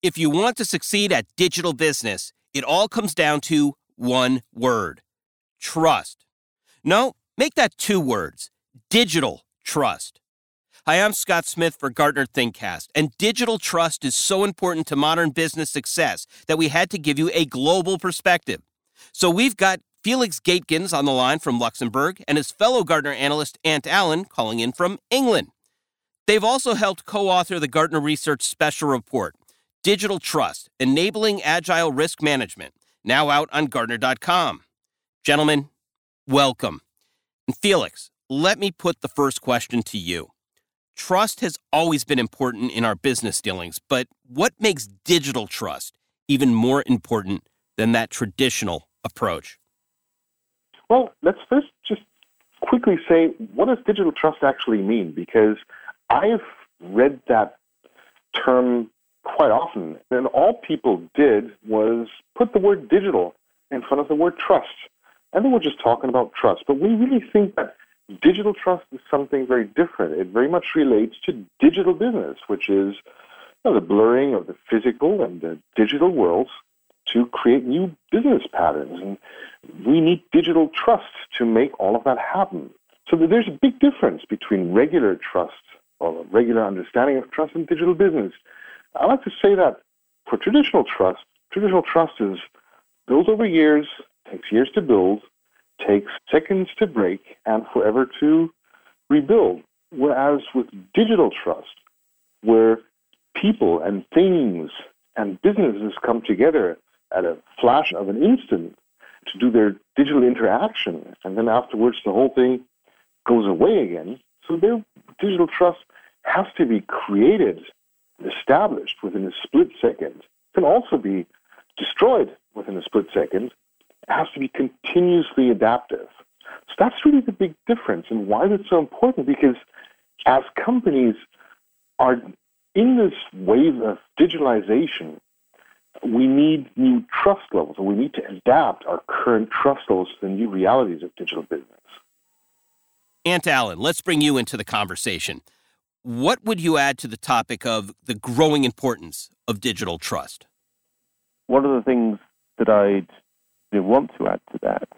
If you want to succeed at digital business, it all comes down to one word trust. No, make that two words digital trust. Hi, I'm Scott Smith for Gartner ThinkCast, and digital trust is so important to modern business success that we had to give you a global perspective. So we've got Felix Gaehtgens on the line from Luxembourg and his fellow Gartner analyst Ant Allen calling in from England. They've also helped co author the Gartner Research Special Report, Digital Trust Enabling Agile Risk Management, now out on Gartner.com. Gentlemen, welcome. And Felix, let me put the first question to you. Trust has always been important in our business dealings, but what makes digital trust even more important than that traditional approach? Well, let's first just quickly say what does digital trust actually mean? Because I have read that term quite often, and all people did was put the word digital in front of the word trust. And they were just talking about trust. But we really think that digital trust is something very different. It very much relates to digital business, which is you know, the blurring of the physical and the digital worlds to create new business patterns. And we need digital trust to make all of that happen. So there's a big difference between regular trust or a regular understanding of trust and digital business. I like to say that for traditional trust, traditional trust is built over years, takes years to build, takes seconds to break, and forever to rebuild. Whereas with digital trust, where people and things and businesses come together at a flash of an instant to do their digital interaction, and then afterwards the whole thing goes away again. So their digital trust has to be created, established within a split second. Can also be destroyed within a split second. It has to be continuously adaptive. So that's really the big difference and why it's so important because as companies are in this wave of digitalization, we need new trust levels, and we need to adapt our current trust levels to the new realities of digital business. Ant Allen, let's bring you into the conversation. What would you add to the topic of the growing importance of digital trust? One of the things that I'd want to add to that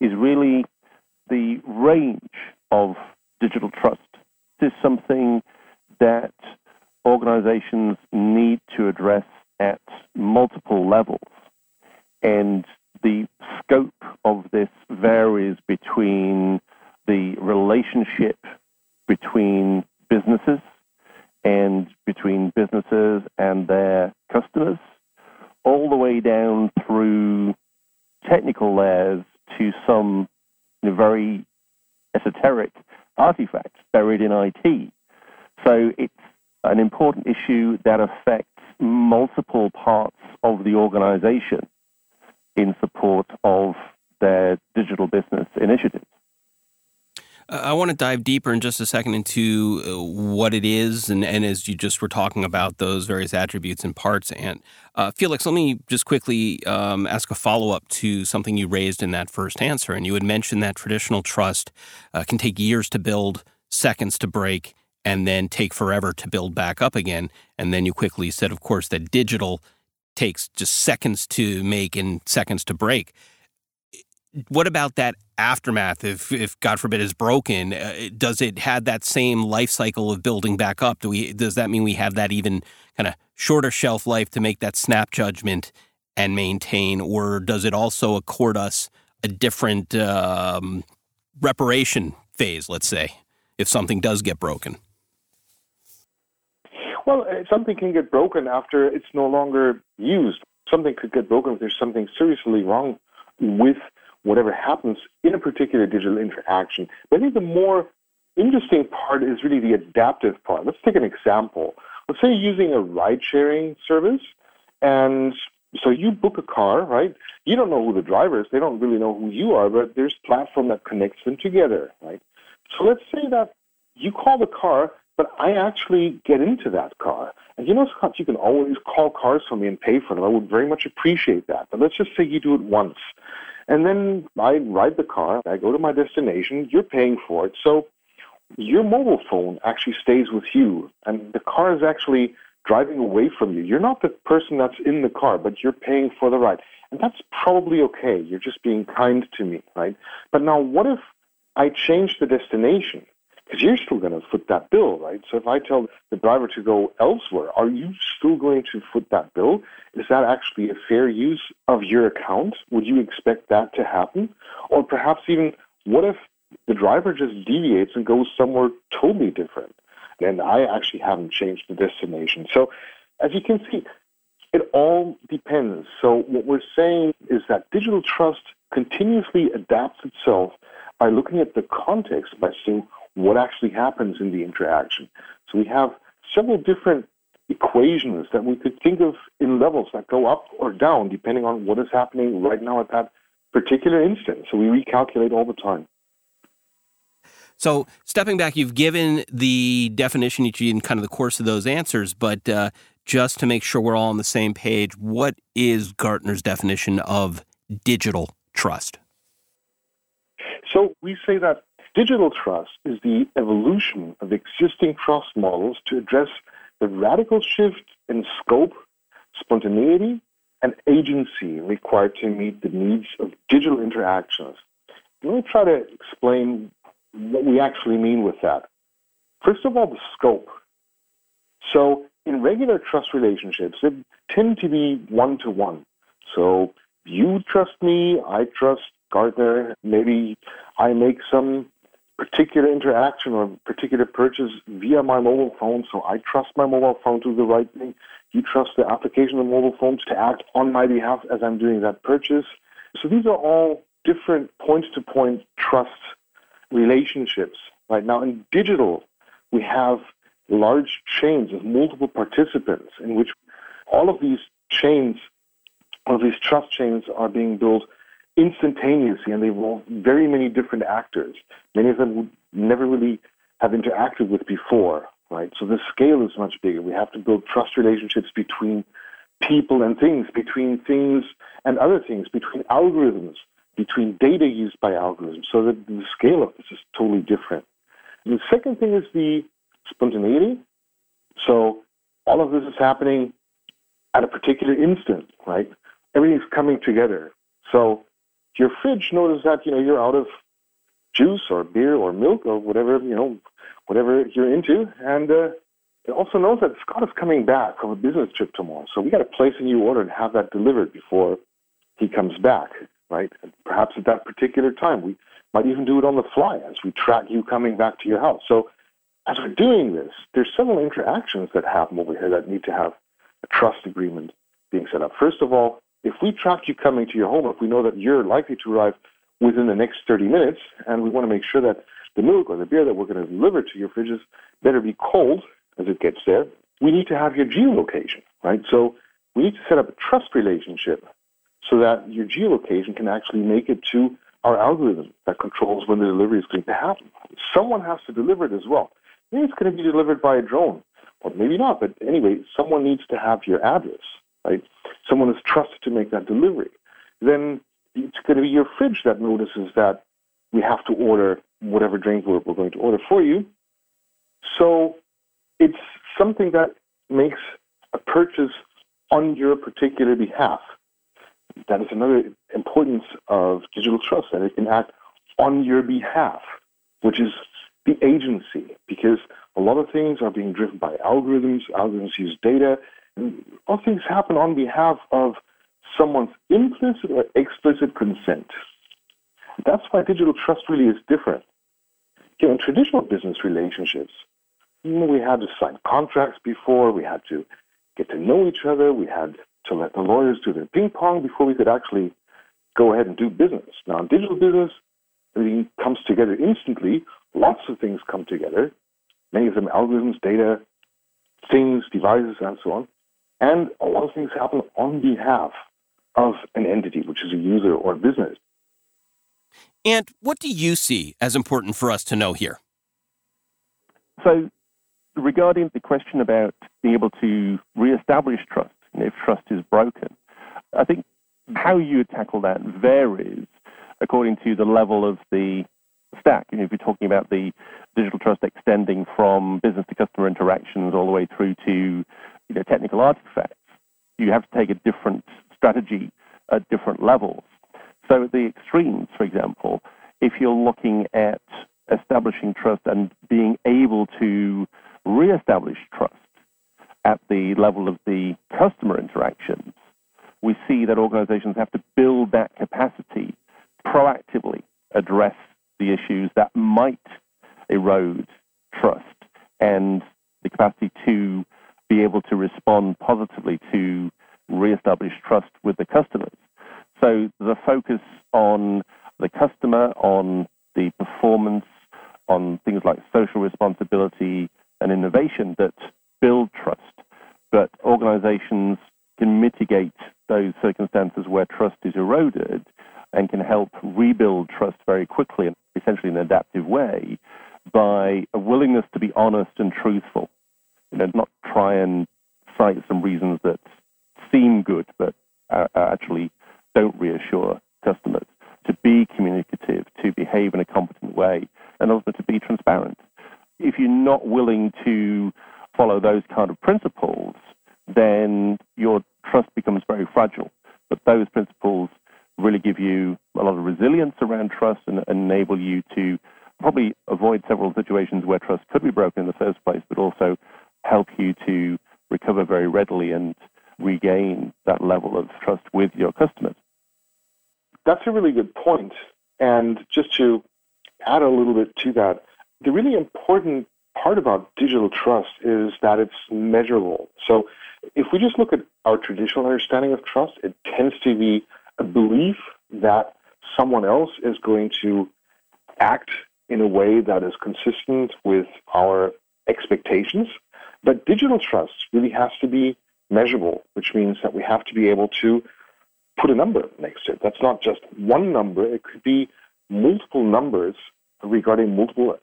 is really the range of digital trust. This is something that organizations need to address at multiple levels. And the scope of this varies between the relationship between businesses and between businesses and their customers, all the way down through technical layers to some you know, very esoteric artifacts buried in IT. So it's an important issue that affects multiple parts of the organization in support of their digital business initiatives. I want to dive deeper in just a second into uh, what it is, and, and as you just were talking about those various attributes and parts. And uh, Felix, let me just quickly um, ask a follow up to something you raised in that first answer. And you had mentioned that traditional trust uh, can take years to build, seconds to break, and then take forever to build back up again. And then you quickly said, of course, that digital takes just seconds to make and seconds to break. What about that aftermath? If, if God forbid, is broken, uh, does it have that same life cycle of building back up? Do we? Does that mean we have that even kind of shorter shelf life to make that snap judgment and maintain, or does it also accord us a different um, reparation phase? Let's say if something does get broken. Well, uh, something can get broken after it's no longer used. Something could get broken if there's something seriously wrong with whatever happens in a particular digital interaction. But I think the more interesting part is really the adaptive part. Let's take an example. Let's say you're using a ride sharing service, and so you book a car, right? You don't know who the driver is, they don't really know who you are, but there's a platform that connects them together, right? So let's say that you call the car but I actually get into that car. And you know, Scott, you can always call cars for me and pay for them. I would very much appreciate that. But let's just say you do it once. And then I ride the car, I go to my destination, you're paying for it. So your mobile phone actually stays with you. And the car is actually driving away from you. You're not the person that's in the car, but you're paying for the ride. And that's probably okay. You're just being kind to me, right? But now, what if I change the destination? Because you're still going to foot that bill, right? So if I tell the driver to go elsewhere, are you still going to foot that bill? Is that actually a fair use of your account? Would you expect that to happen? Or perhaps even, what if the driver just deviates and goes somewhere totally different? And I actually haven't changed the destination. So as you can see, it all depends. So what we're saying is that digital trust continuously adapts itself by looking at the context, by seeing what actually happens in the interaction. So we have several different equations that we could think of in levels that go up or down depending on what is happening right now at that particular instant. So we recalculate all the time. So, stepping back, you've given the definition each in kind of the course of those answers, but uh, just to make sure we're all on the same page, what is Gartner's definition of digital trust? So, we say that digital trust is the evolution of existing trust models to address the radical shift in scope, spontaneity, and agency required to meet the needs of digital interactions. Let me try to explain what we actually mean with that. First of all, the scope. So, in regular trust relationships, they tend to be one to one. So, you trust me, I trust Gartner, maybe I make some particular interaction or particular purchase via my mobile phone, so I trust my mobile phone to do the right thing. You trust the application of mobile phones to act on my behalf as I'm doing that purchase. So these are all different point to point trust relationships. Right now in digital, we have large chains of multiple participants in which all of these chains, all of these trust chains are being built instantaneously and they involve very many different actors. Many of them would never really have interacted with before, right? So the scale is much bigger. We have to build trust relationships between people and things, between things and other things, between algorithms, between data used by algorithms. So that the scale of this is totally different. The second thing is the spontaneity. So all of this is happening at a particular instant, right? Everything's coming together. So your fridge knows that you know you're out of juice or beer or milk or whatever you know whatever you're into, and uh, it also knows that Scott is coming back from a business trip tomorrow. So we got to place a new order and have that delivered before he comes back, right? And perhaps at that particular time, we might even do it on the fly as we track you coming back to your house. So as we're doing this, there's several interactions that happen over here that need to have a trust agreement being set up. First of all, if we track you coming to your home, if we know that you're likely to arrive within the next 30 minutes, and we want to make sure that the milk or the beer that we're going to deliver to your fridges better be cold as it gets there, we need to have your geolocation, right? So we need to set up a trust relationship so that your geolocation can actually make it to our algorithm that controls when the delivery is going to happen. Someone has to deliver it as well. Maybe it's going to be delivered by a drone, or maybe not, but anyway, someone needs to have your address right? Someone is trusted to make that delivery. Then it's going to be your fridge that notices that we have to order whatever drink we're, we're going to order for you. So it's something that makes a purchase on your particular behalf. That is another importance of digital trust, that it can act on your behalf, which is the agency, because a lot of things are being driven by algorithms. Algorithms use data, all things happen on behalf of someone's implicit or explicit consent. That's why digital trust really is different. You know, in traditional business relationships, we had to sign contracts before, we had to get to know each other, we had to let the lawyers do their ping pong before we could actually go ahead and do business. Now, in digital business, everything comes together instantly. Lots of things come together. Many of them algorithms, data, things, devices, and so on. And a lot of things happen on behalf of an entity, which is a user or a business. And what do you see as important for us to know here? So, regarding the question about being able to reestablish trust if trust is broken, I think how you tackle that varies according to the level of the stack. You know, if you're talking about the digital trust extending from business to customer interactions all the way through to you know, technical artifacts. You have to take a different strategy at different levels. So at the extremes, for example, if you're looking at establishing trust and being able to reestablish trust at the level of the customer interactions, we see that organizations have to build that capacity proactively address the issues that might erode trust and the capacity to be able to respond positively to reestablish trust with the customers. So the focus on the customer, on the performance, on things like social responsibility and innovation that build trust. But organizations can mitigate those circumstances where trust is eroded and can help rebuild trust very quickly and essentially in an adaptive way by a willingness to be honest and truthful. You know, not try and cite some reasons that seem good but uh, uh, actually don't reassure customers. To be communicative, to behave in a competent way, and also to be transparent. If you're not willing to follow those kind of principles, then your trust becomes very fragile. But those principles really give you a lot of resilience around trust and, enable you to probably avoid several situations where trust could be broken in the first place, but also help you to recover very readily and regain that level of trust with your customers. That's a really good point. And just to add a little bit to that, the really important part about digital trust is that it's measurable. So if we just look at our traditional understanding of trust, it tends to be a belief that someone else is going to act in a way that is consistent with our expectations. But digital trust really has to be measurable, which means that we have to be able to put a number next to it. That's not just one number, it could be multiple numbers regarding multiple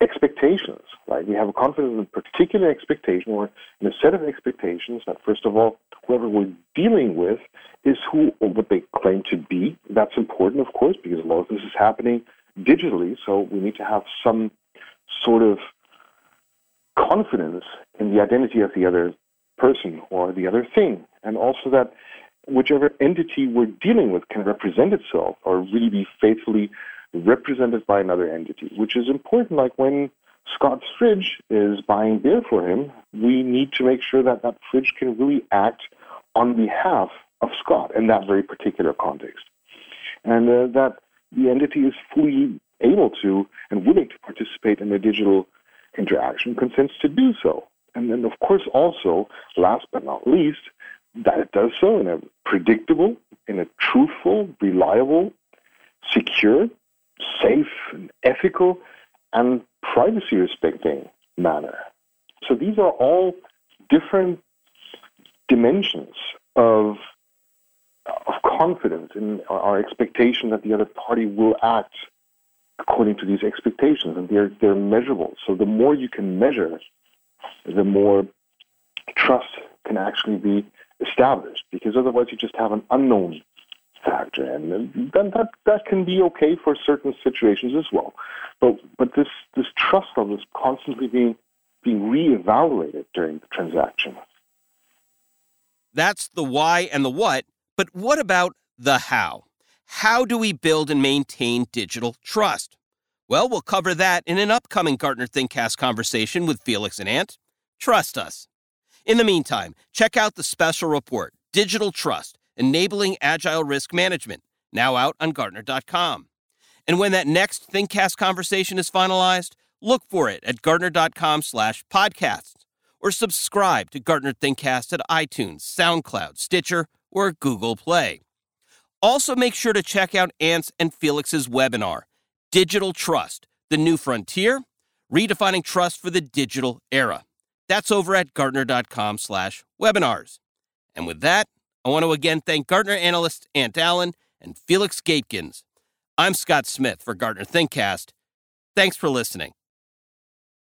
expectations. Right? We have a confidence in a particular expectation or in a set of expectations that first of all, whoever we're dealing with is who or what they claim to be. That's important, of course, because a lot of this is happening digitally, so we need to have some sort of confidence in the identity of the other person or the other thing. And also that whichever entity we're dealing with can represent itself or really be faithfully represented by another entity, which is important. Like when Scott's fridge is buying beer for him, we need to make sure that that fridge can really act on behalf of Scott in that very particular context. And uh, that the entity is fully able to and willing to participate in the digital interaction, consents to do so. And then, of course, also, last but not least, that it does so in a predictable, in a truthful, reliable, secure, safe, and ethical, and privacy respecting manner. So these are all different dimensions of, of confidence in our expectation that the other party will act according to these expectations, and they're, they're measurable. So the more you can measure, the more trust can actually be established, because otherwise you just have an unknown factor, and then that that can be okay for certain situations as well. But but this this trust level is constantly being being reevaluated during the transaction. That's the why and the what, but what about the how? How do we build and maintain digital trust? Well, we'll cover that in an upcoming Gartner ThinkCast conversation with Felix and Ant. Trust us. In the meantime, check out the special report, Digital Trust Enabling Agile Risk Management, now out on Gartner.com. And when that next ThinkCast conversation is finalized, look for it at Gartner.com slash podcasts or subscribe to Gartner ThinkCast at iTunes, SoundCloud, Stitcher, or Google Play. Also, make sure to check out Ant's and Felix's webinar, Digital Trust, the New Frontier, Redefining Trust for the Digital Era. That's over at Gartner.com slash webinars. And with that, I want to again thank Gartner analyst Ant Allen and Felix Gaehtgens. I'm Scott Smith for Gartner ThinkCast. Thanks for listening.